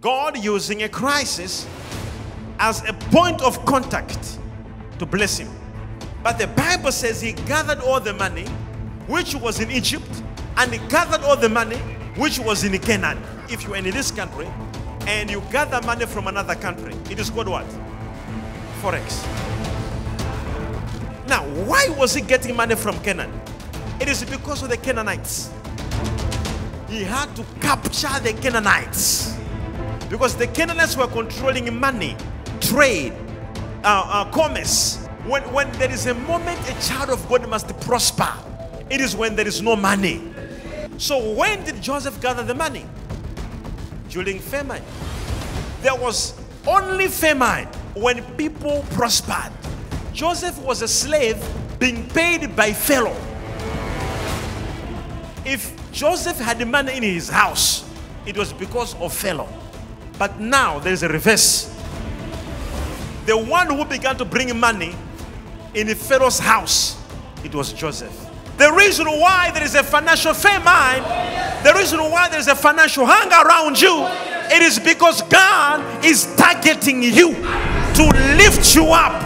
God using a crisis as a point of contact to bless him. But the Bible says he gathered all the money which was in Egypt and he gathered all the money which was in Canaan. If you are in this country and you gather money from another country, it is called what? Forex. Now, why was he getting money from Canaan? It is because of the Canaanites. He had to capture the Canaanites because the Canaanites were controlling money, trade, uh, uh, commerce. When, when there is a moment a child of God must prosper, it is when there is no money. So, when did Joseph gather the money? During famine. There was only famine when people prospered. Joseph was a slave being paid by Pharaoh. If Joseph had money in his house, it was because of Pharaoh. But now there is a reverse. The one who began to bring money in Pharaoh's house, it was Joseph. The reason why there is a financial famine, the reason why there is a financial hunger around you, it is because God is targeting you to lift you up